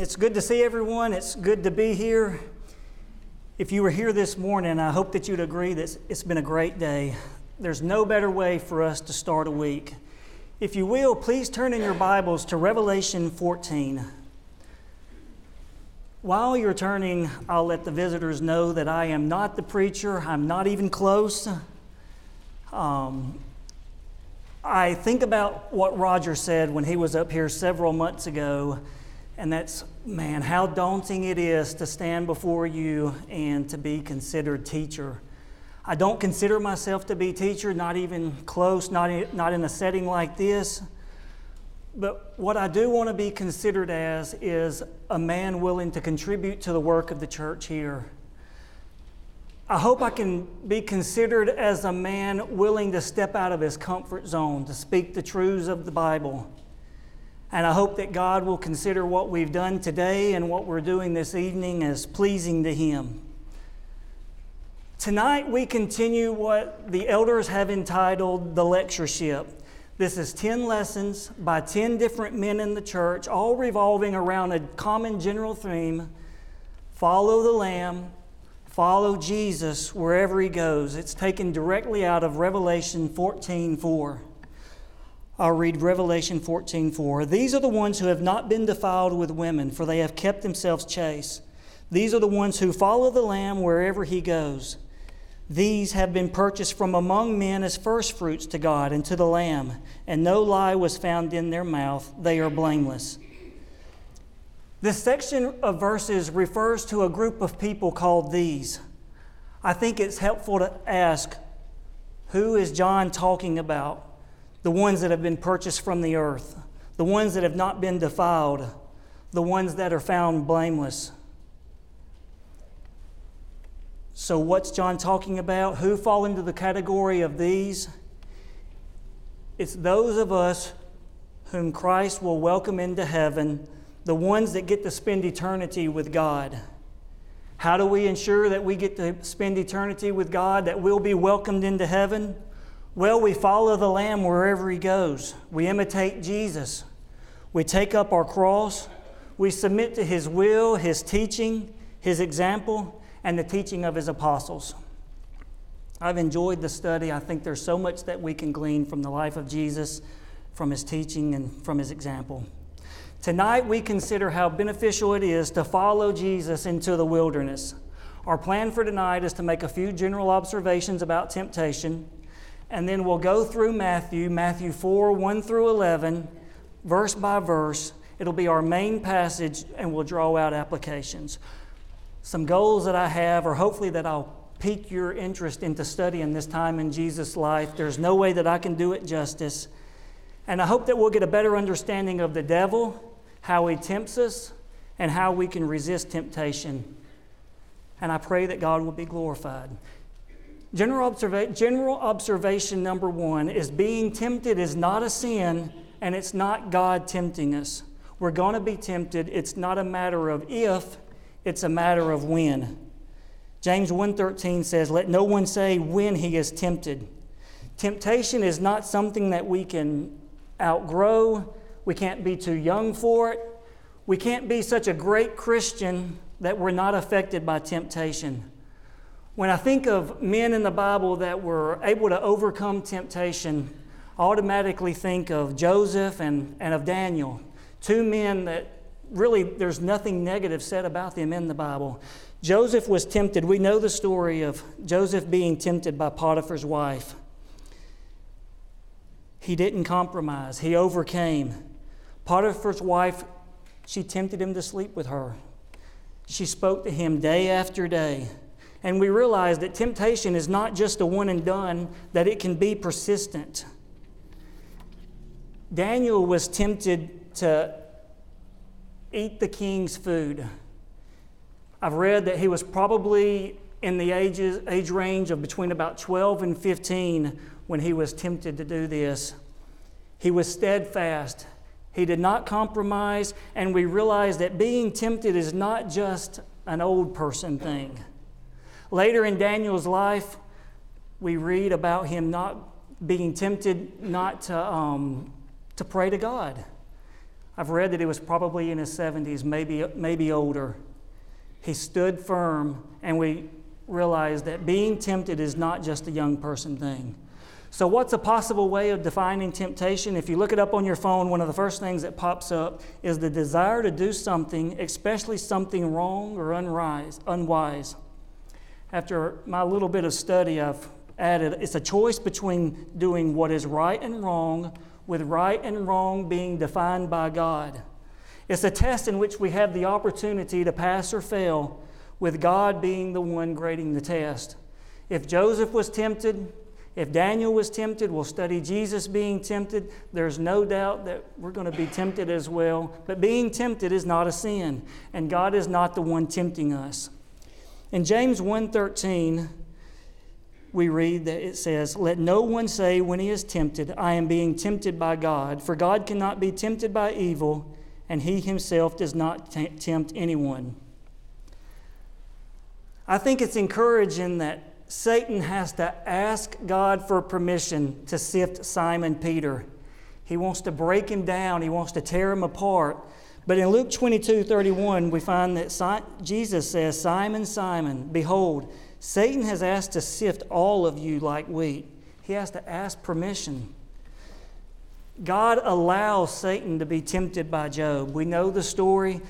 It's good to see everyone. It's good to be here. If you were here this morning, I hope that you'd agree that it's been a great day. There's no better way for us to start a week. If you will, please turn in your Bibles to Revelation 14. While you're turning, I'll let the visitors know that I am not the preacher, I'm not even close. Um, I think about what Roger said when he was up here several months ago, and that's, man, how daunting it is to stand before you and to be considered teacher. I don't consider myself to be teacher, not even close, not, not in a setting like this. But what I do want to be considered as is a man willing to contribute to the work of the church here. I hope I can be considered as a man willing to step out of his comfort zone to speak the truths of the Bible. And I hope that God will consider what we've done today and what we're doing this evening as pleasing to Him. Tonight, we continue what the elders have entitled the lectureship. This is 10 lessons by 10 different men in the church, all revolving around a common general theme follow the Lamb Follow Jesus wherever he goes. It's taken directly out of Revelation 14:4. I'll read Revelation 14:4. These are the ones who have not been defiled with women, for they have kept themselves chaste. These are the ones who follow the Lamb wherever he goes. These have been purchased from among men as firstfruits to God and to the Lamb, and no lie was found in their mouth. They are blameless. This section of verses refers to a group of people called these. I think it's helpful to ask who is John talking about? The ones that have been purchased from the earth, the ones that have not been defiled, the ones that are found blameless. So, what's John talking about? Who fall into the category of these? It's those of us whom Christ will welcome into heaven the ones that get to spend eternity with God. How do we ensure that we get to spend eternity with God, that we'll be welcomed into heaven? Well, we follow the Lamb wherever He goes. We imitate Jesus. We take up our cross. We submit to His will, His teaching, His example, and the teaching of His apostles. I've enjoyed the study. I think there's so much that we can glean from the life of Jesus, from His teaching, and from His example. Tonight, we consider how beneficial it is to follow Jesus into the wilderness. Our plan for tonight is to make a few general observations about temptation, and then we'll go through Matthew, Matthew 4 1 through 11, verse by verse. It'll be our main passage, and we'll draw out applications. Some goals that I have, or hopefully that I'll pique your interest into studying this time in Jesus' life. There's no way that I can do it justice. And I hope that we'll get a better understanding of the devil how he tempts us, and how we can resist temptation. And I pray that God will be glorified. General, observa- general observation number one is being tempted is not a sin, and it's not God tempting us. We're going to be tempted. It's not a matter of if, it's a matter of when. James 1:13 says, "Let no one say when he is tempted." Temptation is not something that we can outgrow. We can't be too young for it. We can't be such a great Christian that we're not affected by temptation. When I think of men in the Bible that were able to overcome temptation, automatically think of Joseph and, and of Daniel, two men that really there's nothing negative said about them in the Bible. Joseph was tempted. We know the story of Joseph being tempted by Potiphar's wife. He didn't compromise, he overcame. Potiphar's wife, she tempted him to sleep with her. She spoke to him day after day. And we realize that temptation is not just a one and done, that it can be persistent. Daniel was tempted to eat the king's food. I've read that he was probably in the ages, age range of between about 12 and 15 when he was tempted to do this. He was steadfast. He did not compromise, and we realize that being tempted is not just an old person thing. Later in Daniel's life, we read about him not being tempted not to, um, to pray to God. I've read that he was probably in his 70s, maybe, maybe older. He stood firm, and we realized that being tempted is not just a young person thing. So, what's a possible way of defining temptation? If you look it up on your phone, one of the first things that pops up is the desire to do something, especially something wrong or unwise. After my little bit of study, I've added it's a choice between doing what is right and wrong, with right and wrong being defined by God. It's a test in which we have the opportunity to pass or fail, with God being the one grading the test. If Joseph was tempted, if Daniel was tempted, we'll study Jesus being tempted. There's no doubt that we're going to be tempted as well. But being tempted is not a sin, and God is not the one tempting us. In James 1:13, we read that it says, "Let no one say when he is tempted, I am being tempted by God, for God cannot be tempted by evil, and he himself does not t- tempt anyone." I think it's encouraging that Satan has to ask God for permission to sift Simon Peter. He wants to break him down, he wants to tear him apart. But in Luke 22 31, we find that Jesus says, Simon, Simon, behold, Satan has asked to sift all of you like wheat. He has to ask permission. God allows Satan to be tempted by Job. We know the story.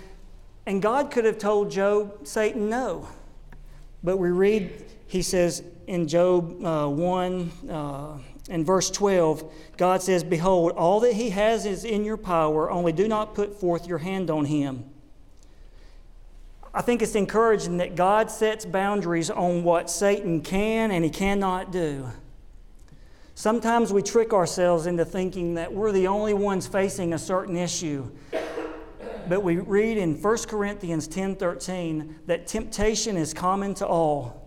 And God could have told Job, Satan, no. But we read he says in Job uh, 1 uh, in verse 12, God says, Behold, all that he has is in your power, only do not put forth your hand on him. I think it's encouraging that God sets boundaries on what Satan can and he cannot do. Sometimes we trick ourselves into thinking that we're the only ones facing a certain issue. But we read in 1 Corinthians 10:13 that temptation is common to all.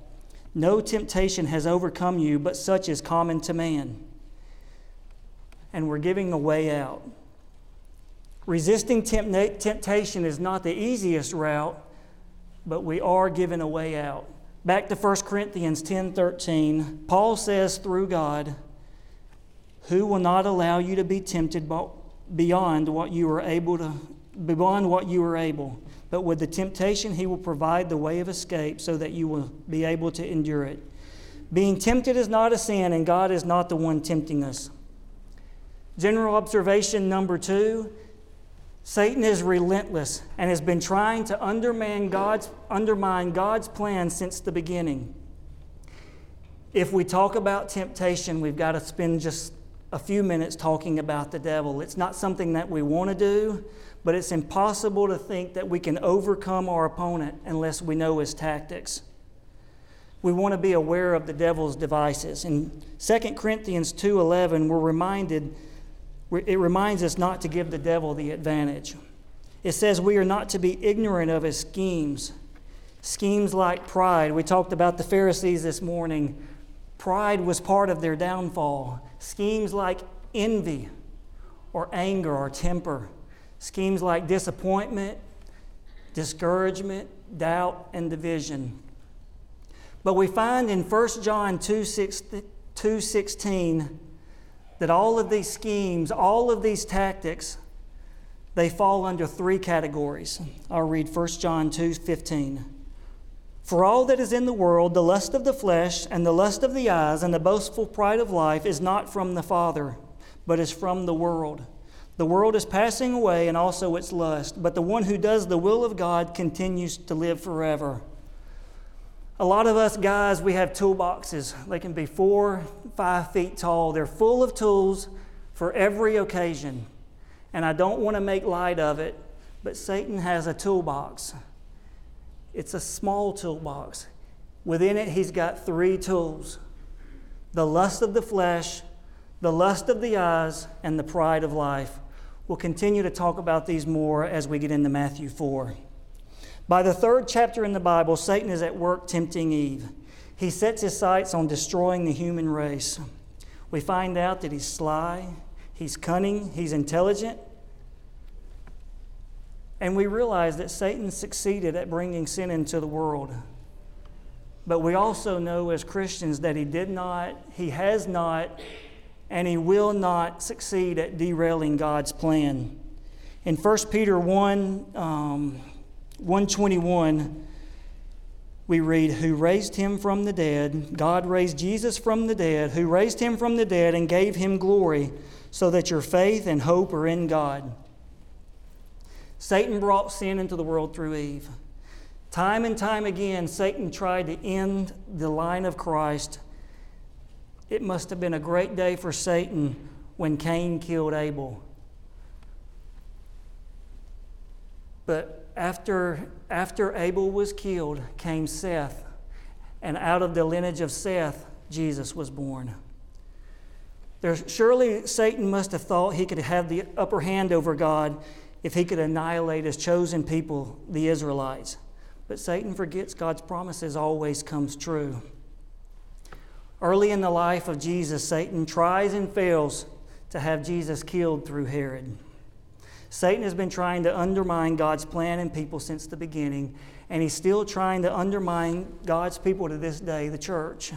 No temptation has overcome you, but such is common to man. And we're giving a way out. Resisting tempt- temptation is not the easiest route, but we are given a way out. Back to 1 Corinthians 10:13, Paul says through God, who will not allow you to be tempted beyond what you are able to beyond what you are able but with the temptation, he will provide the way of escape so that you will be able to endure it. Being tempted is not a sin, and God is not the one tempting us. General observation number two Satan is relentless and has been trying to undermine God's, undermine God's plan since the beginning. If we talk about temptation, we've got to spend just a few minutes talking about the devil. It's not something that we want to do, but it's impossible to think that we can overcome our opponent unless we know his tactics. We want to be aware of the devil's devices. In 2 Corinthians 2:11, we're reminded it reminds us not to give the devil the advantage. It says we are not to be ignorant of his schemes. Schemes like pride. We talked about the Pharisees this morning. Pride was part of their downfall. Schemes like envy or anger or temper Schemes like disappointment, discouragement, doubt, and division. But we find in 1 John 2, 6, 2 16 that all of these schemes, all of these tactics, they fall under three categories. I'll read 1 John 2 15. For all that is in the world, the lust of the flesh, and the lust of the eyes, and the boastful pride of life is not from the Father, but is from the world. The world is passing away and also its lust, but the one who does the will of God continues to live forever. A lot of us guys, we have toolboxes. They can be four, five feet tall. They're full of tools for every occasion. And I don't want to make light of it, but Satan has a toolbox. It's a small toolbox. Within it, he's got three tools the lust of the flesh, the lust of the eyes, and the pride of life. We'll continue to talk about these more as we get into Matthew 4. By the third chapter in the Bible, Satan is at work tempting Eve. He sets his sights on destroying the human race. We find out that he's sly, he's cunning, he's intelligent. And we realize that Satan succeeded at bringing sin into the world. But we also know as Christians that he did not, he has not, and he will not succeed at derailing God's plan. In 1 Peter 1, um, 121, we read, Who raised him from the dead, God raised Jesus from the dead, who raised him from the dead and gave him glory, so that your faith and hope are in God. Satan brought sin into the world through Eve. Time and time again, Satan tried to end the line of Christ. It must have been a great day for Satan when Cain killed Abel. But after, after Abel was killed came Seth, and out of the lineage of Seth, Jesus was born. There, surely Satan must have thought he could have the upper hand over God if he could annihilate his chosen people, the Israelites. But Satan forgets God's promises always comes true. Early in the life of Jesus, Satan tries and fails to have Jesus killed through Herod. Satan has been trying to undermine God's plan and people since the beginning, and he's still trying to undermine God's people to this day, the church.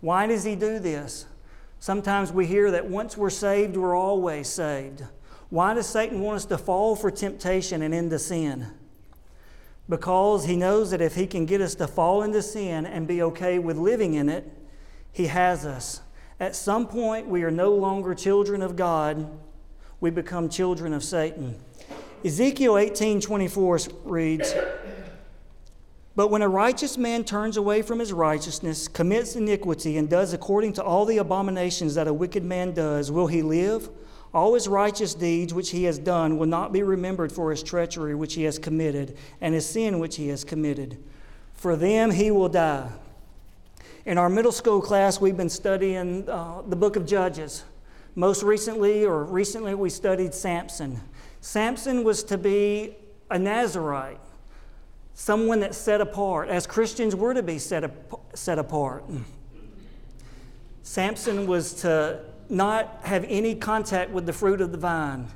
Why does he do this? Sometimes we hear that once we're saved, we're always saved. Why does Satan want us to fall for temptation and into sin? because he knows that if he can get us to fall into sin and be okay with living in it, he has us. At some point, we are no longer children of God, we become children of Satan. Ezekiel 18:24 reads, "But when a righteous man turns away from his righteousness, commits iniquity, and does according to all the abominations that a wicked man does, will he live? All his righteous deeds which he has done will not be remembered for his treachery which he has committed, and his sin which he has committed. For them he will die. In our middle school class, we've been studying uh, the book of Judges. Most recently, or recently, we studied Samson. Samson was to be a Nazarite, someone that's set apart, as Christians were to be set, set apart. Samson was to not have any contact with the fruit of the vine.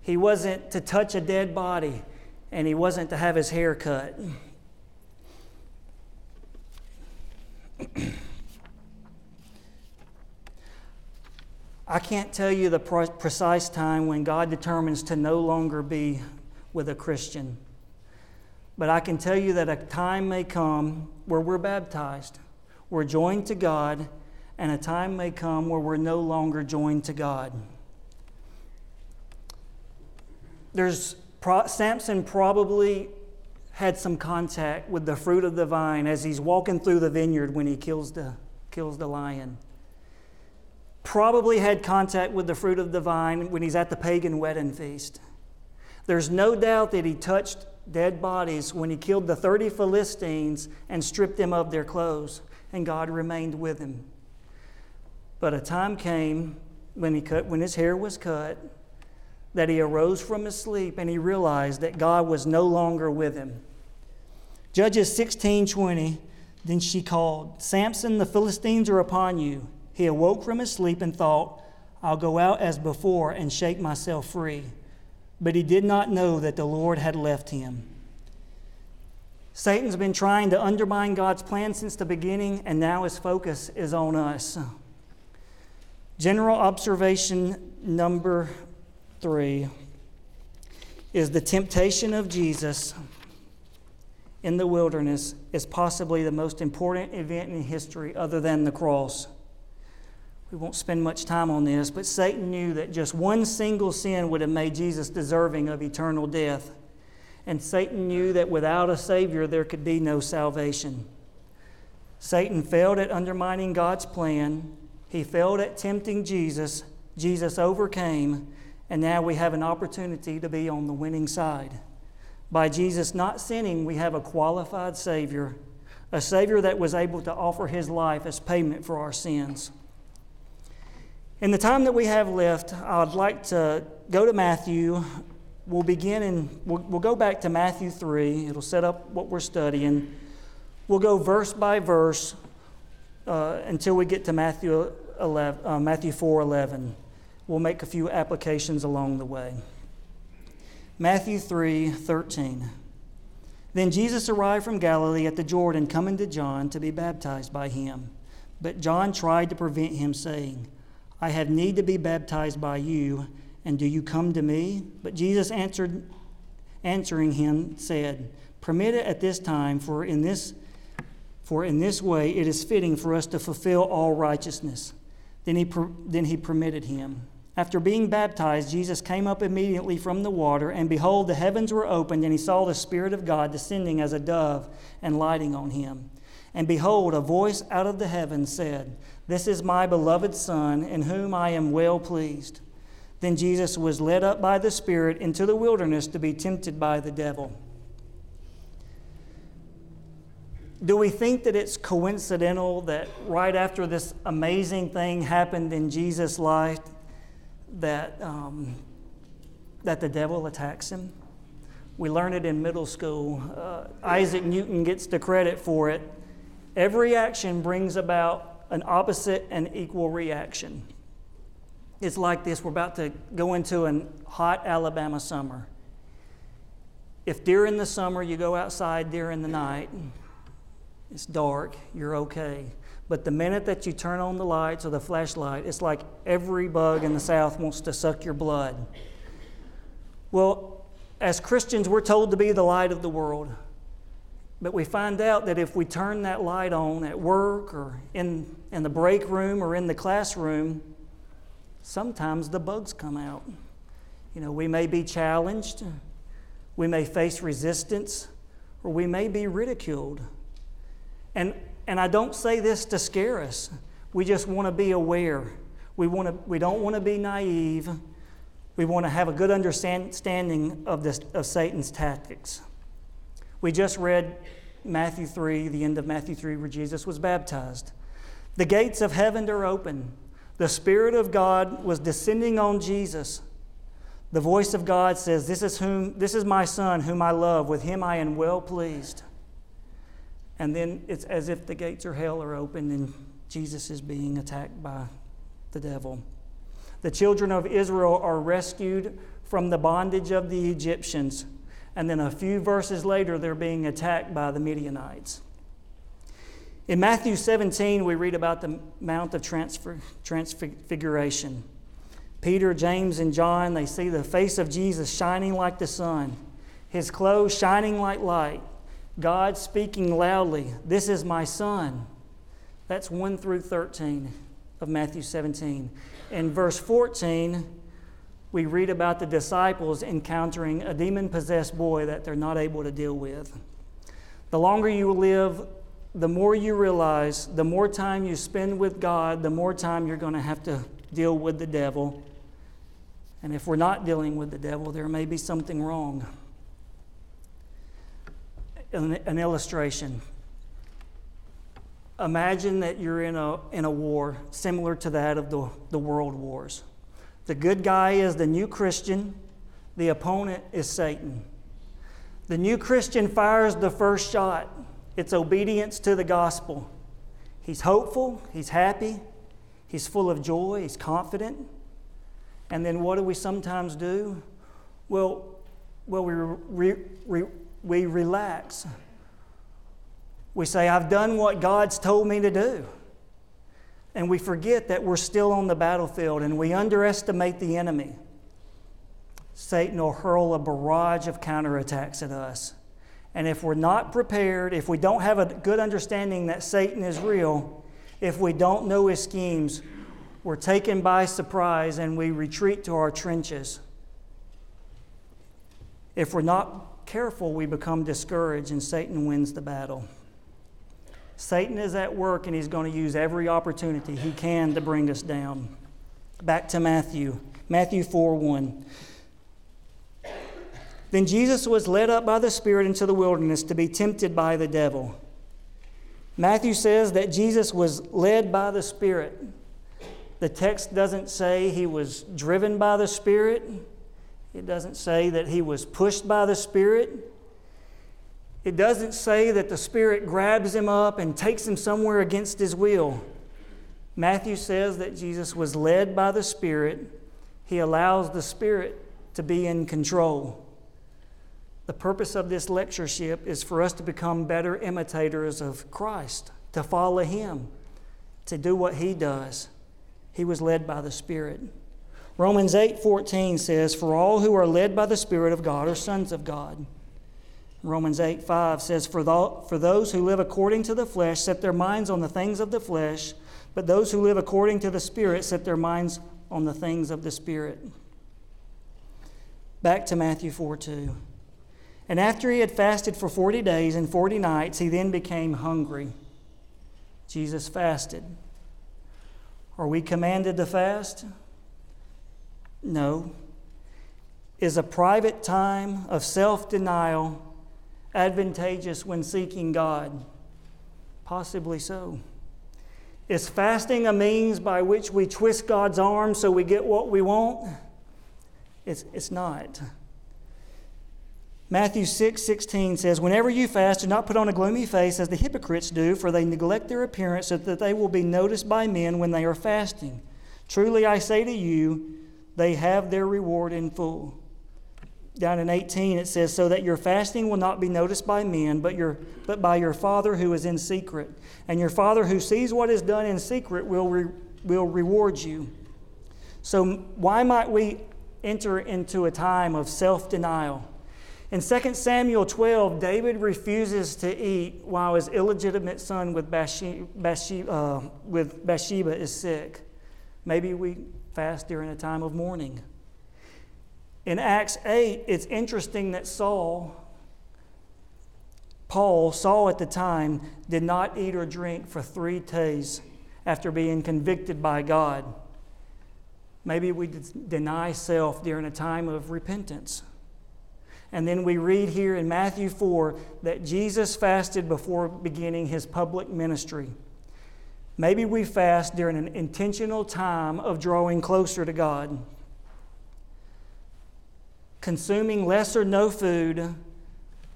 He wasn't to touch a dead body, and he wasn't to have his hair cut. I can't tell you the precise time when God determines to no longer be with a Christian. But I can tell you that a time may come where we're baptized, we're joined to God, and a time may come where we're no longer joined to God. There's Samson probably had some contact with the fruit of the vine as he's walking through the vineyard when he kills the, kills the lion. Probably had contact with the fruit of the vine when he's at the pagan wedding feast. There's no doubt that he touched dead bodies when he killed the 30 Philistines and stripped them of their clothes, and God remained with him. But a time came when, he cut, when his hair was cut that he arose from his sleep and he realized that God was no longer with him. Judges 16 20, then she called, Samson, the Philistines are upon you. He awoke from his sleep and thought, I'll go out as before and shake myself free. But he did not know that the Lord had left him. Satan's been trying to undermine God's plan since the beginning, and now his focus is on us. General observation number three is the temptation of Jesus in the wilderness is possibly the most important event in history other than the cross. We won't spend much time on this, but Satan knew that just one single sin would have made Jesus deserving of eternal death. And Satan knew that without a Savior, there could be no salvation. Satan failed at undermining God's plan he failed at tempting Jesus. Jesus overcame, and now we have an opportunity to be on the winning side. By Jesus not sinning, we have a qualified Savior, a Savior that was able to offer His life as payment for our sins. In the time that we have left, I'd like to go to Matthew. We'll begin in, we'll, we'll go back to Matthew 3. It'll set up what we're studying. We'll go verse by verse uh, until we get to Matthew, 11, uh, Matthew 4 11. We'll make a few applications along the way. Matthew 3 13. Then Jesus arrived from Galilee at the Jordan, coming to John to be baptized by him. But John tried to prevent him, saying, I have need to be baptized by you, And do you come to me? But Jesus answered, answering him, said, Permit it at this time, for in this for in this way it is fitting for us to fulfill all righteousness. Then he, then he permitted him. After being baptized, Jesus came up immediately from the water, and behold, the heavens were opened, and he saw the Spirit of God descending as a dove and lighting on him. And behold, a voice out of the heavens said, This is my beloved Son, in whom I am well pleased. Then Jesus was led up by the Spirit into the wilderness to be tempted by the devil. do we think that it's coincidental that right after this amazing thing happened in Jesus' life, that, um, that the devil attacks him? We learn it in middle school. Uh, Isaac Newton gets the credit for it. Every action brings about an opposite and equal reaction. It's like this we're about to go into a hot Alabama summer. If during the summer you go outside during the night, it's dark, you're okay. But the minute that you turn on the lights or the flashlight, it's like every bug in the South wants to suck your blood. Well, as Christians, we're told to be the light of the world. But we find out that if we turn that light on at work or in, in the break room or in the classroom, sometimes the bugs come out. You know, we may be challenged, we may face resistance, or we may be ridiculed. And, and I don't say this to scare us. We just want to be aware. We, want to, we don't want to be naive. We want to have a good understanding of, this, of Satan's tactics. We just read Matthew 3, the end of Matthew 3, where Jesus was baptized. The gates of heaven are open. The Spirit of God was descending on Jesus. The voice of God says, This is, whom, this is my Son, whom I love. With him I am well pleased. And then it's as if the gates of hell are open and Jesus is being attacked by the devil. The children of Israel are rescued from the bondage of the Egyptians. And then a few verses later, they're being attacked by the Midianites. In Matthew 17, we read about the Mount of Transfer, Transfiguration. Peter, James, and John, they see the face of Jesus shining like the sun, his clothes shining like light. God speaking loudly, This is my son. That's 1 through 13 of Matthew 17. In verse 14, we read about the disciples encountering a demon possessed boy that they're not able to deal with. The longer you live, the more you realize, the more time you spend with God, the more time you're going to have to deal with the devil. And if we're not dealing with the devil, there may be something wrong an, an illustration. Imagine that you're in a, in a war similar to that of the, the world wars. The good guy is the new Christian, the opponent is Satan. The new Christian fires the first shot. It's obedience to the gospel. He's hopeful, he's happy, he's full of joy, he's confident. And then what do we sometimes do? Well, well we re, re, we relax. We say, I've done what God's told me to do. And we forget that we're still on the battlefield and we underestimate the enemy. Satan will hurl a barrage of counterattacks at us. And if we're not prepared, if we don't have a good understanding that Satan is real, if we don't know his schemes, we're taken by surprise and we retreat to our trenches. If we're not careful, we become discouraged and Satan wins the battle. Satan is at work and he's going to use every opportunity he can to bring us down. Back to Matthew, Matthew 4 1. Then Jesus was led up by the Spirit into the wilderness to be tempted by the devil. Matthew says that Jesus was led by the Spirit. The text doesn't say he was driven by the Spirit. It doesn't say that he was pushed by the Spirit. It doesn't say that the Spirit grabs him up and takes him somewhere against his will. Matthew says that Jesus was led by the Spirit. He allows the Spirit to be in control. The purpose of this lectureship is for us to become better imitators of Christ, to follow Him, to do what He does. He was led by the Spirit. Romans 8:14 says, "For all who are led by the Spirit of God are sons of God." Romans 8:5 says, for, the, "For those who live according to the flesh set their minds on the things of the flesh, but those who live according to the Spirit set their minds on the things of the Spirit." Back to Matthew 4:2. And after he had fasted for 40 days and 40 nights, he then became hungry. Jesus fasted. Are we commanded to fast? No. Is a private time of self denial advantageous when seeking God? Possibly so. Is fasting a means by which we twist God's arm so we get what we want? It's, it's not. Matthew 6 16 says, Whenever you fast, do not put on a gloomy face as the hypocrites do, for they neglect their appearance so that they will be noticed by men when they are fasting. Truly I say to you, they have their reward in full. Down in 18 it says, So that your fasting will not be noticed by men, but, your, but by your Father who is in secret. And your Father who sees what is done in secret will, re, will reward you. So, why might we enter into a time of self denial? In 2 Samuel 12, David refuses to eat while his illegitimate son with Bathsheba, uh, with Bathsheba is sick. Maybe we fast during a time of mourning. In Acts 8, it's interesting that Saul, Paul, Saul at the time, did not eat or drink for three days after being convicted by God. Maybe we deny self during a time of repentance. And then we read here in Matthew 4 that Jesus fasted before beginning his public ministry. Maybe we fast during an intentional time of drawing closer to God. Consuming less or no food,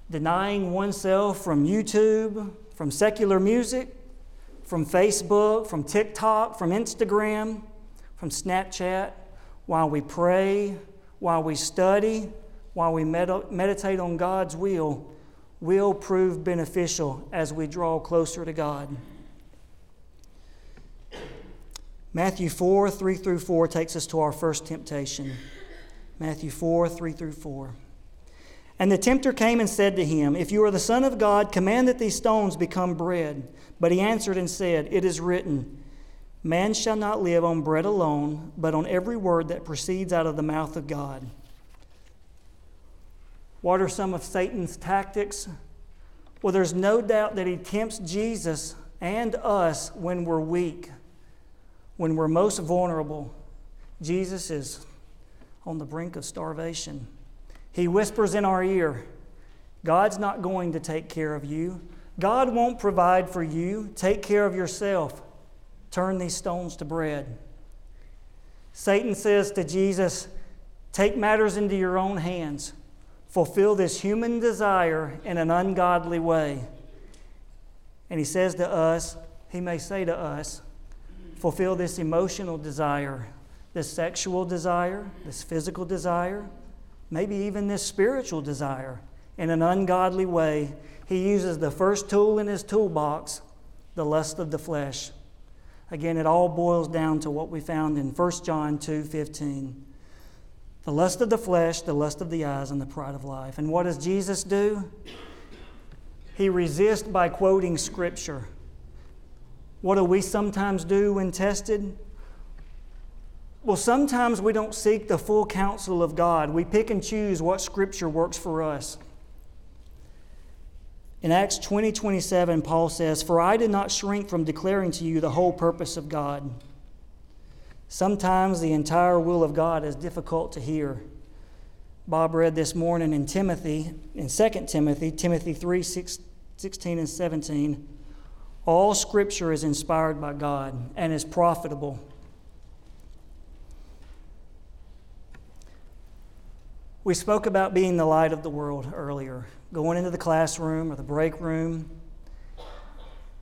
denying oneself from YouTube, from secular music, from Facebook, from TikTok, from Instagram, from Snapchat, while we pray, while we study, while we med- meditate on God's will, will prove beneficial as we draw closer to God. Matthew 4, 3 through 4 takes us to our first temptation. Matthew 4, 3 through 4. And the tempter came and said to him, If you are the Son of God, command that these stones become bread. But he answered and said, It is written, Man shall not live on bread alone, but on every word that proceeds out of the mouth of God. What are some of Satan's tactics? Well, there's no doubt that he tempts Jesus and us when we're weak, when we're most vulnerable. Jesus is on the brink of starvation. He whispers in our ear, God's not going to take care of you. God won't provide for you. Take care of yourself. Turn these stones to bread. Satan says to Jesus, Take matters into your own hands fulfill this human desire in an ungodly way. And he says to us, he may say to us, fulfill this emotional desire, this sexual desire, this physical desire, maybe even this spiritual desire in an ungodly way. He uses the first tool in his toolbox, the lust of the flesh. Again, it all boils down to what we found in 1 John 2 15 the lust of the flesh, the lust of the eyes, and the pride of life. And what does Jesus do? He resists by quoting Scripture. What do we sometimes do when tested? Well, sometimes we don't seek the full counsel of God. We pick and choose what Scripture works for us. In Acts 20 27, Paul says, For I did not shrink from declaring to you the whole purpose of God. Sometimes the entire will of God is difficult to hear. Bob read this morning in Timothy, in 2 Timothy, Timothy 3 6, 16 and 17. All scripture is inspired by God and is profitable. We spoke about being the light of the world earlier, going into the classroom or the break room,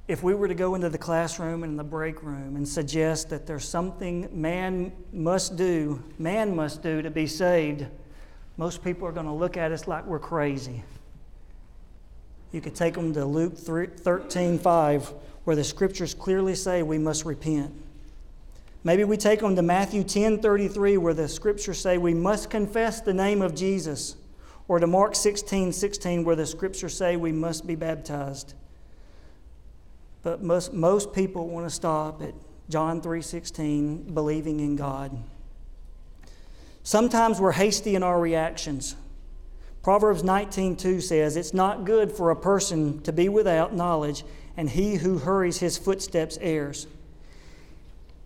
if we were to go into the classroom and the break room and suggest that there's something man must do, man must do to be saved, most people are going to look at us like we're crazy. You could take them to Luke 13 5, where the scriptures clearly say we must repent. Maybe we take them to Matthew 10 33, where the scriptures say we must confess the name of Jesus, or to Mark 16 16, where the scriptures say we must be baptized. But most, most people want to stop at John 3 16, believing in God. Sometimes we're hasty in our reactions. Proverbs 19:2 says, "It's not good for a person to be without knowledge, and he who hurries his footsteps errs."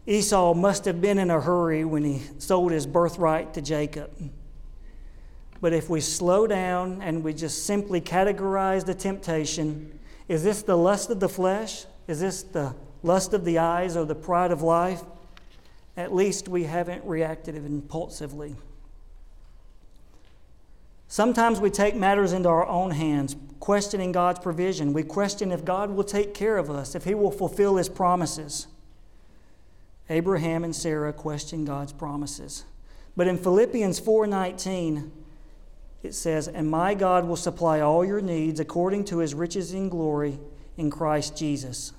Esau must have been in a hurry when he sold his birthright to Jacob. But if we slow down and we just simply categorize the temptation, is this the lust of the flesh? Is this the lust of the eyes or the pride of life? At least we haven't reacted impulsively. Sometimes we take matters into our own hands, questioning God's provision. We question if God will take care of us, if He will fulfill His promises. Abraham and Sarah questioned God's promises. But in Philippians 4:19 it says, "And my God will supply all your needs according to his riches in glory in Christ Jesus."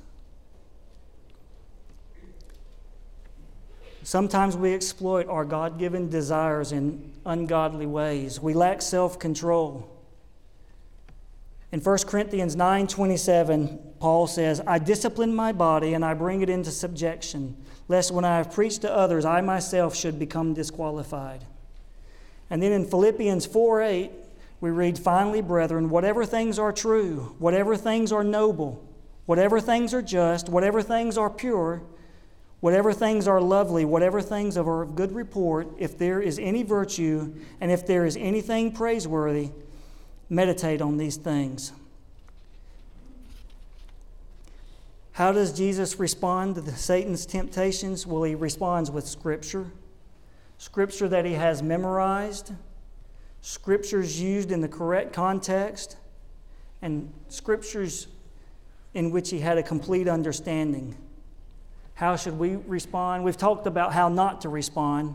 Sometimes we exploit our God given desires in ungodly ways. We lack self control. In 1 Corinthians 9 27, Paul says, I discipline my body and I bring it into subjection, lest when I have preached to others, I myself should become disqualified. And then in Philippians 4 8, we read, Finally, brethren, whatever things are true, whatever things are noble, whatever things are just, whatever things are pure, Whatever things are lovely, whatever things are of good report, if there is any virtue, and if there is anything praiseworthy, meditate on these things. How does Jesus respond to the, Satan's temptations? Well, he responds with Scripture, Scripture that he has memorized, Scriptures used in the correct context, and Scriptures in which he had a complete understanding. How should we respond? We've talked about how not to respond,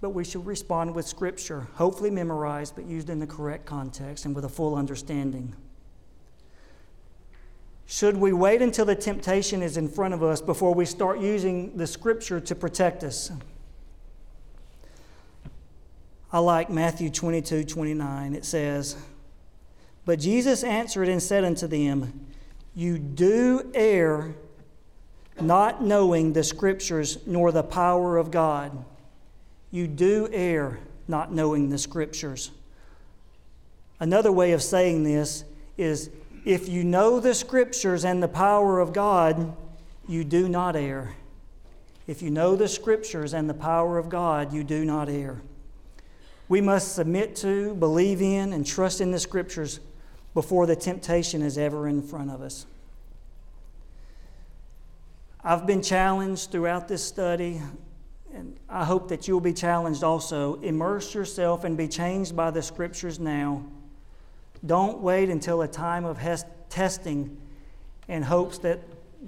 but we should respond with Scripture, hopefully memorized, but used in the correct context and with a full understanding. Should we wait until the temptation is in front of us before we start using the Scripture to protect us? I like Matthew 22 29. It says, But Jesus answered and said unto them, You do err not knowing the Scriptures nor the power of God. You do err not knowing the Scriptures. Another way of saying this is if you know the Scriptures and the power of God, you do not err. If you know the Scriptures and the power of God, you do not err. We must submit to, believe in, and trust in the Scriptures before the temptation is ever in front of us. I've been challenged throughout this study, and I hope that you'll be challenged also. Immerse yourself and be changed by the scriptures now. Don't wait until a time of hes- testing in hopes that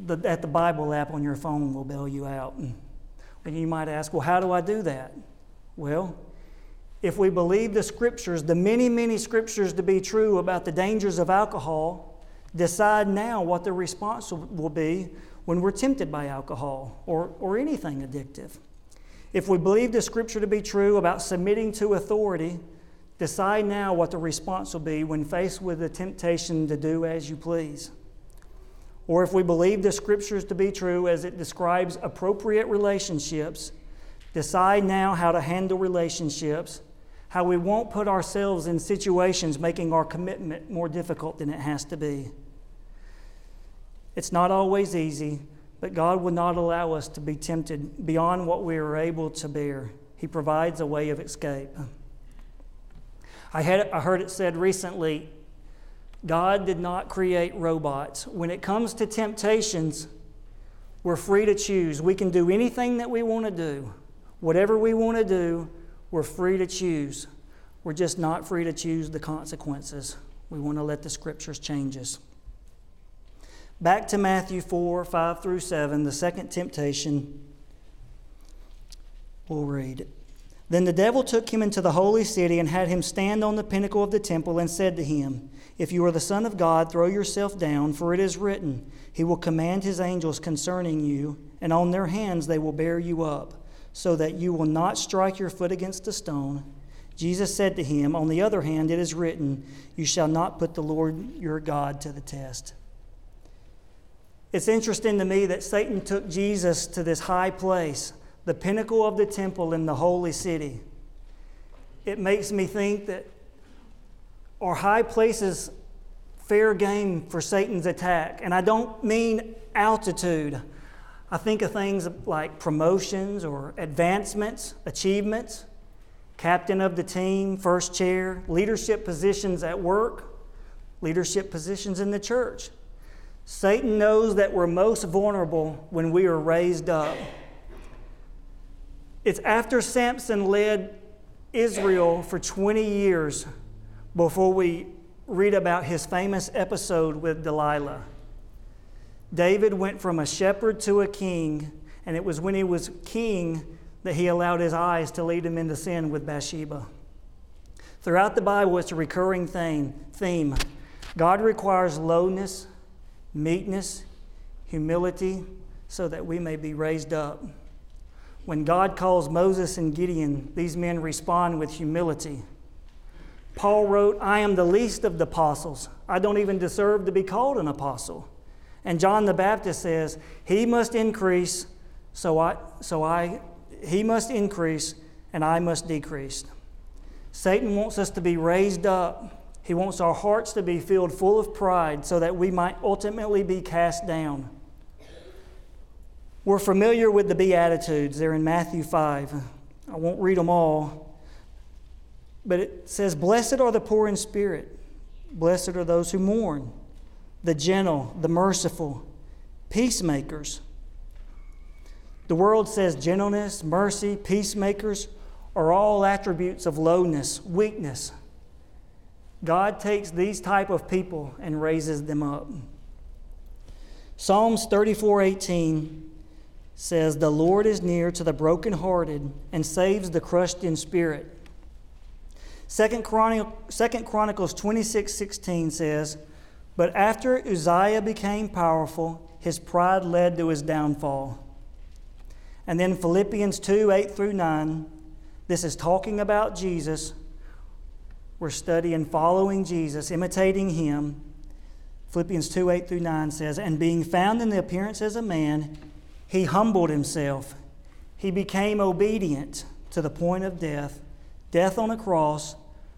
the, that the Bible app on your phone will bail you out. And you might ask, well, how do I do that? Well, if we believe the scriptures, the many, many scriptures to be true about the dangers of alcohol, decide now what the response will be when we're tempted by alcohol or, or anything addictive. If we believe the scripture to be true about submitting to authority, decide now what the response will be when faced with the temptation to do as you please. Or if we believe the scriptures to be true as it describes appropriate relationships, decide now how to handle relationships, how we won't put ourselves in situations making our commitment more difficult than it has to be. It's not always easy, but God will not allow us to be tempted beyond what we are able to bear. He provides a way of escape. I, had, I heard it said recently God did not create robots. When it comes to temptations, we're free to choose. We can do anything that we want to do. Whatever we want to do, we're free to choose. We're just not free to choose the consequences. We want to let the scriptures change us. Back to Matthew 4 5 through 7, the second temptation. We'll read. Then the devil took him into the holy city and had him stand on the pinnacle of the temple and said to him, If you are the Son of God, throw yourself down, for it is written, He will command His angels concerning you, and on their hands they will bear you up, so that you will not strike your foot against a stone. Jesus said to him, On the other hand, it is written, You shall not put the Lord your God to the test. It's interesting to me that Satan took Jesus to this high place, the pinnacle of the temple in the holy city. It makes me think that are high places fair game for Satan's attack? And I don't mean altitude. I think of things like promotions or advancements, achievements, captain of the team, first chair, leadership positions at work, leadership positions in the church. Satan knows that we're most vulnerable when we are raised up. It's after Samson led Israel for 20 years before we read about his famous episode with Delilah. David went from a shepherd to a king, and it was when he was king that he allowed his eyes to lead him into sin with Bathsheba. Throughout the Bible, it's a recurring theme. theme. God requires lowness, meekness, humility, so that we may be raised up. When God calls Moses and Gideon, these men respond with humility. Paul wrote, I am the least of the apostles. I don't even deserve to be called an apostle. And John the Baptist says, He must increase, so I, so I, he must increase, and I must decrease. Satan wants us to be raised up. He wants our hearts to be filled full of pride so that we might ultimately be cast down. We're familiar with the Beatitudes. They're in Matthew 5. I won't read them all, but it says, Blessed are the poor in spirit, blessed are those who mourn, the gentle, the merciful, peacemakers. The world says gentleness, mercy, peacemakers are all attributes of lowness, weakness. God takes these type of people and raises them up. Psalms 34:18 says, "The Lord is near to the brokenhearted and saves the crushed in spirit." Second, Chronicles 26 16 says, But after Uzziah became powerful, his pride led to his downfall. And then Philippians 2 8 through 9, this is talking about Jesus. We're studying following Jesus, imitating him. Philippians 2 8 through 9 says, And being found in the appearance as a man, he humbled himself. He became obedient to the point of death death on a cross.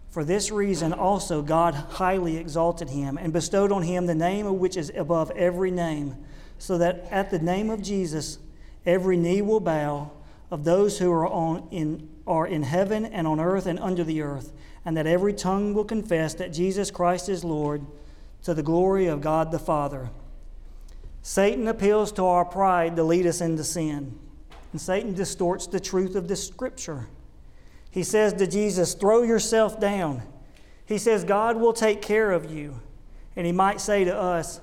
For this reason also God highly exalted him and bestowed on him the name which is above every name, so that at the name of Jesus every knee will bow of those who are, on, in, are in heaven and on earth and under the earth, and that every tongue will confess that Jesus Christ is Lord to the glory of God the Father. Satan appeals to our pride to lead us into sin, and Satan distorts the truth of the scripture. He says to Jesus, Throw yourself down. He says, God will take care of you. And he might say to us,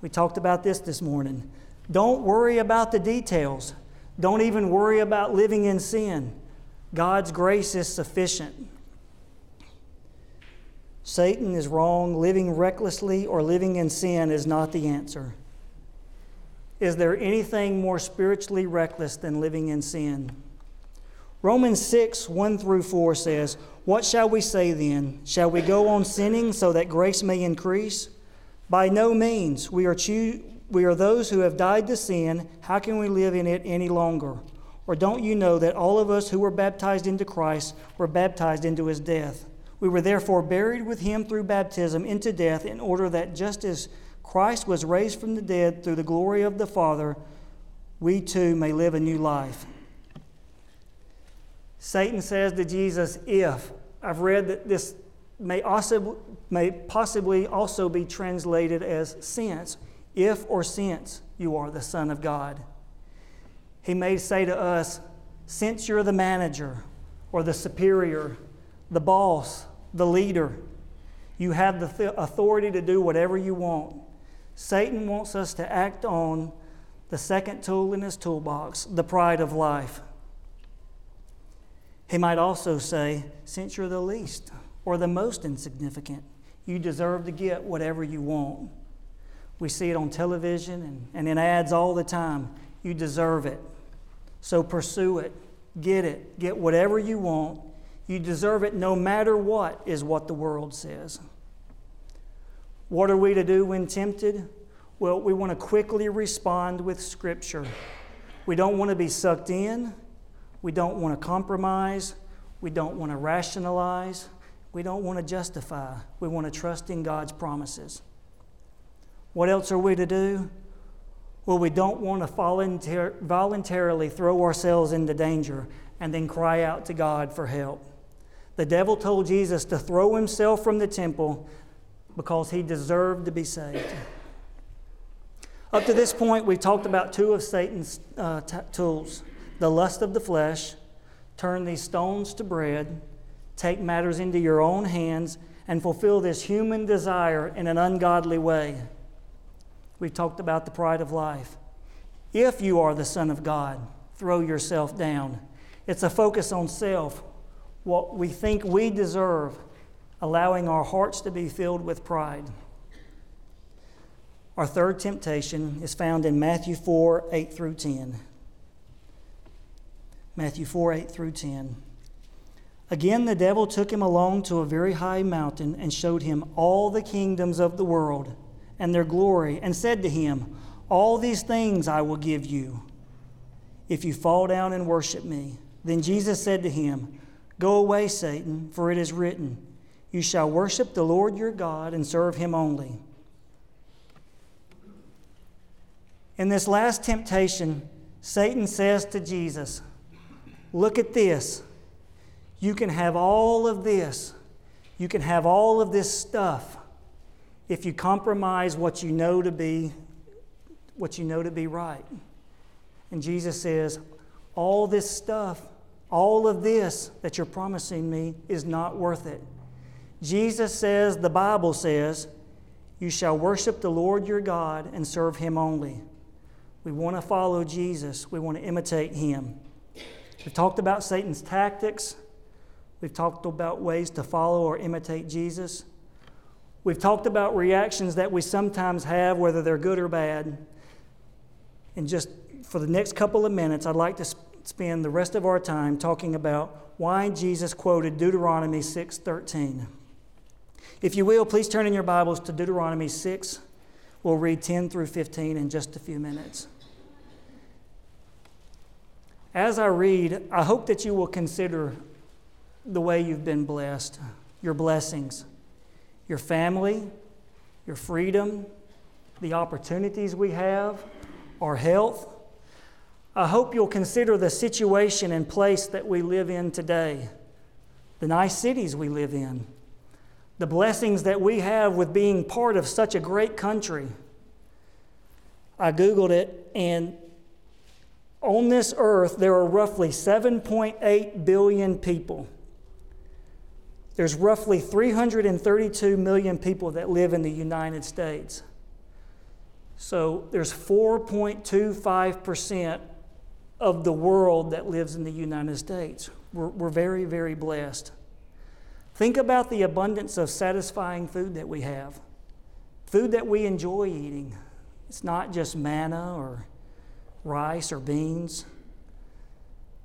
We talked about this this morning. Don't worry about the details. Don't even worry about living in sin. God's grace is sufficient. Satan is wrong. Living recklessly or living in sin is not the answer. Is there anything more spiritually reckless than living in sin? Romans 6, 1 through 4 says, What shall we say then? Shall we go on sinning so that grace may increase? By no means. We are, choo- we are those who have died to sin. How can we live in it any longer? Or don't you know that all of us who were baptized into Christ were baptized into his death? We were therefore buried with him through baptism into death, in order that just as Christ was raised from the dead through the glory of the Father, we too may live a new life. Satan says to Jesus, If. I've read that this may, also, may possibly also be translated as since. If or since you are the Son of God. He may say to us, Since you're the manager or the superior, the boss, the leader, you have the th- authority to do whatever you want. Satan wants us to act on the second tool in his toolbox, the pride of life. He might also say, since you're the least or the most insignificant, You deserve to get whatever you want. We see it on television and, and in ads all the time. You deserve it. So pursue it. Get it. Get whatever you want. You deserve it no matter what, is what the world says. What are we to do when tempted? Well, we want to quickly respond with Scripture. We don't want to be sucked in. We don't want to compromise. We don't want to rationalize. We don't want to justify. We want to trust in God's promises. What else are we to do? Well, we don't want to volunteer, voluntarily throw ourselves into danger and then cry out to God for help. The devil told Jesus to throw himself from the temple because he deserved to be saved. Up to this point, we've talked about two of Satan's uh, t- tools the lust of the flesh, turn these stones to bread, take matters into your own hands, and fulfill this human desire in an ungodly way. We've talked about the pride of life. If you are the Son of God, throw yourself down. It's a focus on self, what we think we deserve, allowing our hearts to be filled with pride. Our third temptation is found in Matthew 4 8 through 10. Matthew 4 8 through 10. Again, the devil took him along to a very high mountain and showed him all the kingdoms of the world and their glory, and said to him, All these things I will give you if you fall down and worship me. Then Jesus said to him, Go away, Satan, for it is written, You shall worship the Lord your God and serve him only. In this last temptation, Satan says to Jesus, Look at this. You can have all of this. You can have all of this stuff if you compromise what you know to be what you know to be right. And Jesus says, all this stuff, all of this that you're promising me is not worth it. Jesus says, the Bible says, you shall worship the Lord your God and serve him only. We want to follow Jesus. We want to imitate him. We've talked about Satan's tactics. We've talked about ways to follow or imitate Jesus. We've talked about reactions that we sometimes have, whether they're good or bad. And just for the next couple of minutes, I'd like to spend the rest of our time talking about why Jesus quoted Deuteronomy 6:13. If you will, please turn in your Bibles to Deuteronomy 6. We'll read 10 through 15 in just a few minutes. As I read, I hope that you will consider the way you've been blessed, your blessings your family, your freedom, the opportunities we have, our health. I hope you'll consider the situation and place that we live in today, the nice cities we live in, the blessings that we have with being part of such a great country. I Googled it, and on this earth, there are roughly 7.8 billion people. There's roughly 332 million people that live in the United States. So there's 4.25% of the world that lives in the United States. We're, we're very, very blessed. Think about the abundance of satisfying food that we have, food that we enjoy eating. It's not just manna or rice or beans.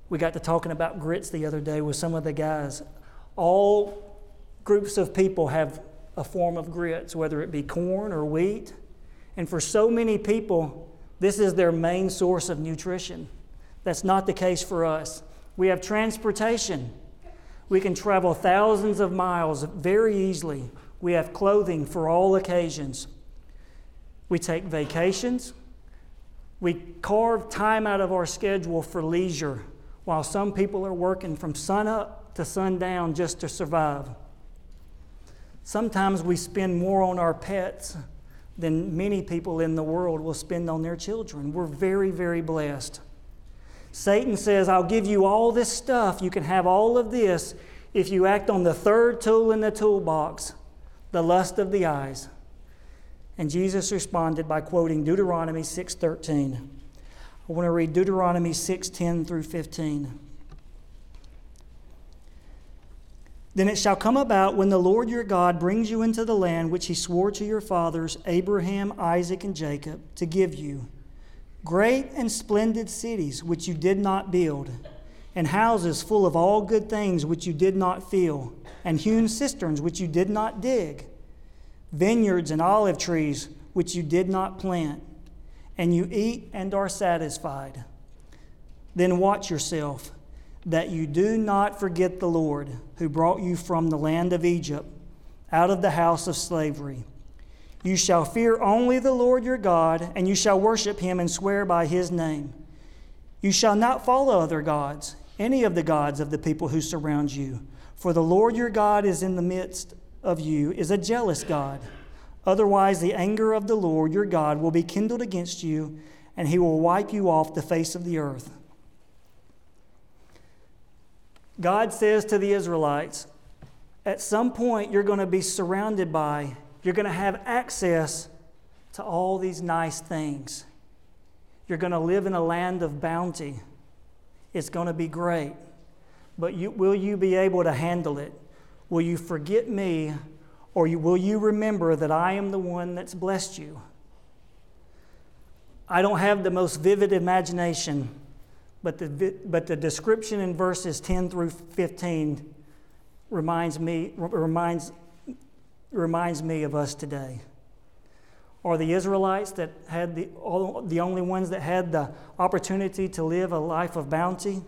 We got to talking about grits the other day with some of the guys all groups of people have a form of grits, whether it be corn or wheat. And for so many people, this is their main source of nutrition. That's not the case for us. We have transportation. We can travel thousands of miles very easily. We have clothing for all occasions. We take vacations. We carve time out of our schedule for leisure while some people are working from sun up to sundown just to survive. Sometimes we spend more on our pets than many people in the world will spend on their children. We're very, very blessed. Satan says, I'll give you all this stuff. You can have all of this if you act on the third tool in the toolbox, the lust of the eyes. And Jesus responded by quoting Deuteronomy 6:13. I want to read Deuteronomy 6:10 through 15. Then it shall come about when the Lord your God brings you into the land which he swore to your fathers, Abraham, Isaac, and Jacob, to give you great and splendid cities which you did not build, and houses full of all good things which you did not fill, and hewn cisterns which you did not dig, vineyards and olive trees which you did not plant, and you eat and are satisfied. Then watch yourself that you do not forget the Lord who brought you from the land of Egypt, out of the house of slavery. You shall fear only the Lord your God, and you shall worship him and swear by his name. You shall not follow other gods, any of the gods of the people who surround you, for the Lord your God is in the midst of you, is a jealous God. Otherwise, the anger of the Lord your God will be kindled against you, and he will wipe you off the face of the earth. God says to the Israelites, at some point you're going to be surrounded by, you're going to have access to all these nice things. You're going to live in a land of bounty. It's going to be great. But you, will you be able to handle it? Will you forget me, or you, will you remember that I am the one that's blessed you? I don't have the most vivid imagination but the, but the description in verses 10 through 15 reminds me, reminds, reminds me of us today. Are the Israelites that had the, all, the only ones that had the opportunity to live a life of bounty?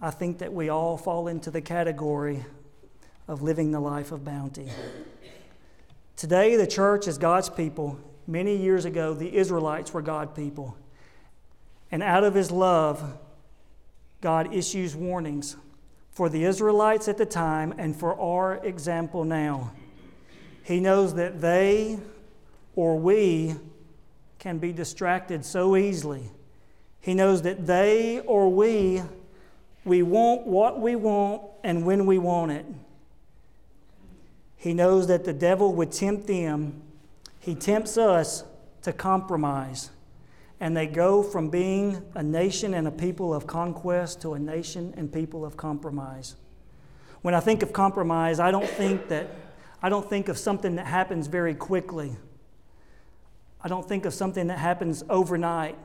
I think that we all fall into the category of living the life of bounty. Today, the church is God's people. Many years ago, the Israelites were God people. And out of his love, God issues warnings for the Israelites at the time and for our example now. He knows that they or we can be distracted so easily. He knows that they or we we want what we want and when we want it. He knows that the devil would tempt them. He tempts us to compromise and they go from being a nation and a people of conquest to a nation and people of compromise. When I think of compromise, I don't think that I don't think of something that happens very quickly. I don't think of something that happens overnight.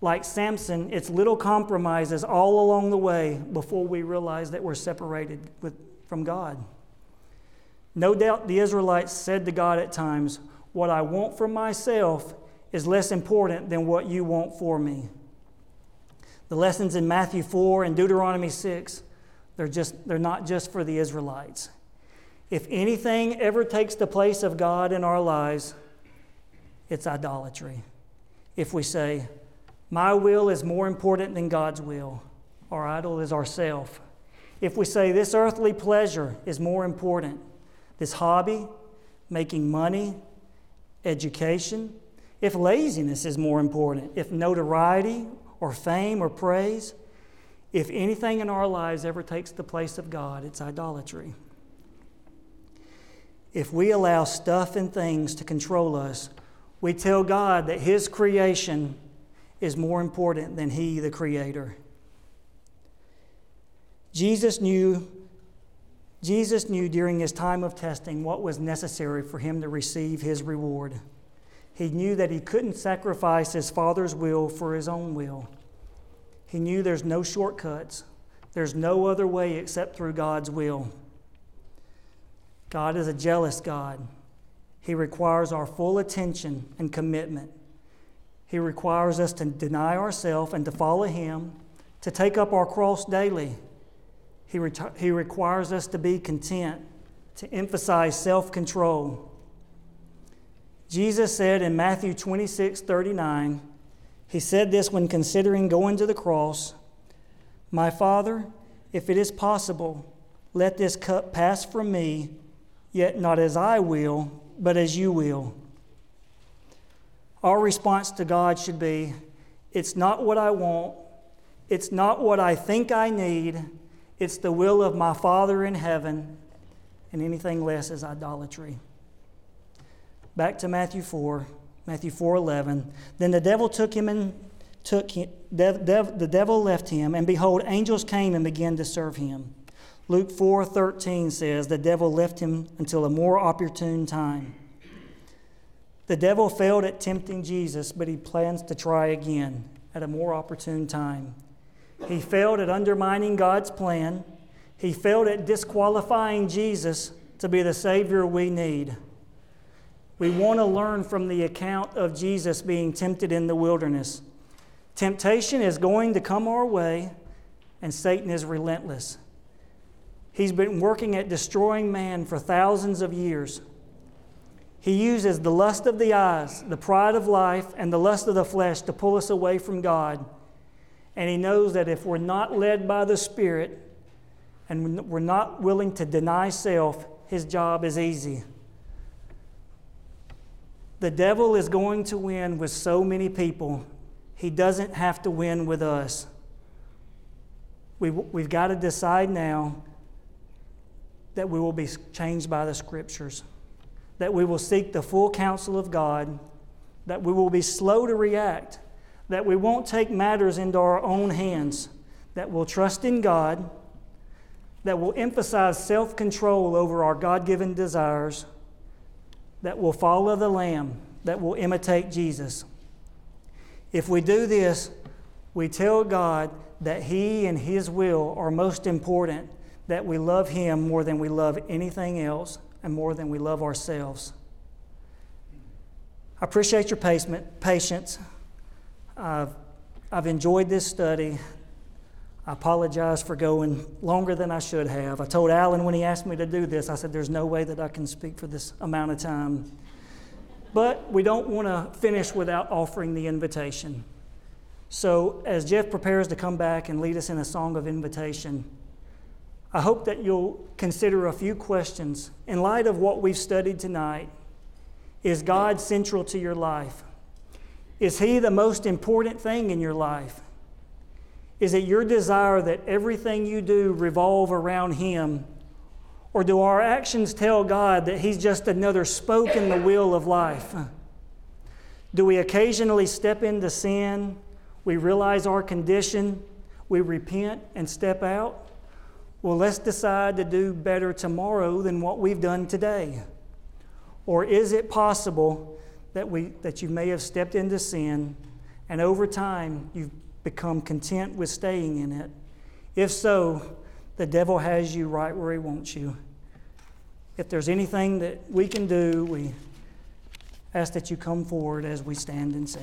Like Samson, it's little compromises all along the way before we realize that we're separated with, from God. No doubt the Israelites said to God at times, What I want for myself is less important than what you want for me. The lessons in Matthew 4 and Deuteronomy 6, they're, just, they're not just for the Israelites. If anything ever takes the place of God in our lives, it's idolatry. If we say, My will is more important than God's will, our idol is ourself. If we say this earthly pleasure is more important, this hobby, making money, education, if laziness is more important, if notoriety or fame or praise, if anything in our lives ever takes the place of God, it's idolatry. If we allow stuff and things to control us, we tell God that His creation is more important than He, the Creator. Jesus knew, Jesus knew during his time of testing what was necessary for him to receive his reward. He knew that he couldn't sacrifice his Father's will for his own will. He knew there's no shortcuts, there's no other way except through God's will. God is a jealous God. He requires our full attention and commitment. He requires us to deny ourselves and to follow Him, to take up our cross daily. He, he requires us to be content, to emphasize self control. Jesus said in Matthew 26 39, He said this when considering going to the cross My Father, if it is possible, let this cup pass from me, yet not as I will, but as you will. Our response to God should be It's not what I want, it's not what I think I need, it's the will of my Father in heaven, and anything less is idolatry. Back to Matthew 4, Matthew 4:11. Then the devil took him and took him, the devil left him, and behold, angels came and began to serve him. Luke 4:13 says, "The devil left him until a more opportune time." The devil failed at tempting Jesus, but he plans to try again at a more opportune time. He failed at undermining God's plan. He failed at disqualifying Jesus to be the Savior we need. We want to learn from the account of Jesus being tempted in the wilderness. Temptation is going to come our way, and Satan is relentless. He's been working at destroying man for thousands of years. He uses the lust of the eyes, the pride of life, and the lust of the flesh to pull us away from God. And he knows that if we're not led by the Spirit and we're not willing to deny self, his job is easy. The devil is going to win with so many people, he doesn't have to win with us. We've, we've got to decide now that we will be changed by the scriptures, that we will seek the full counsel of God, that we will be slow to react, that we won't take matters into our own hands, that we'll trust in God, that we'll emphasize self control over our God given desires, that we'll follow the Lamb, that we'll imitate Jesus. If we do this, we tell God that He and His will are most important, that we love Him more than we love anything else and more than we love ourselves. I appreciate your patience. I've, I've enjoyed this study. I apologize for going longer than I should have. I told Alan when he asked me to do this, I said, There's no way that I can speak for this amount of time. But we don't want to finish without offering the invitation. So, as Jeff prepares to come back and lead us in a song of invitation, I hope that you'll consider a few questions in light of what we've studied tonight. Is God central to your life? Is He the most important thing in your life? Is it your desire that everything you do revolve around Him? Or do our actions tell God that He's just another spoke in the wheel of life? Do we occasionally step into sin? We realize our condition, we repent and step out? Well, let's decide to do better tomorrow than what we've done today. Or is it possible that, we, that you may have stepped into sin and over time you've become content with staying in it? If so, the devil has you right where he wants you. If there's anything that we can do, we ask that you come forward as we stand and sing.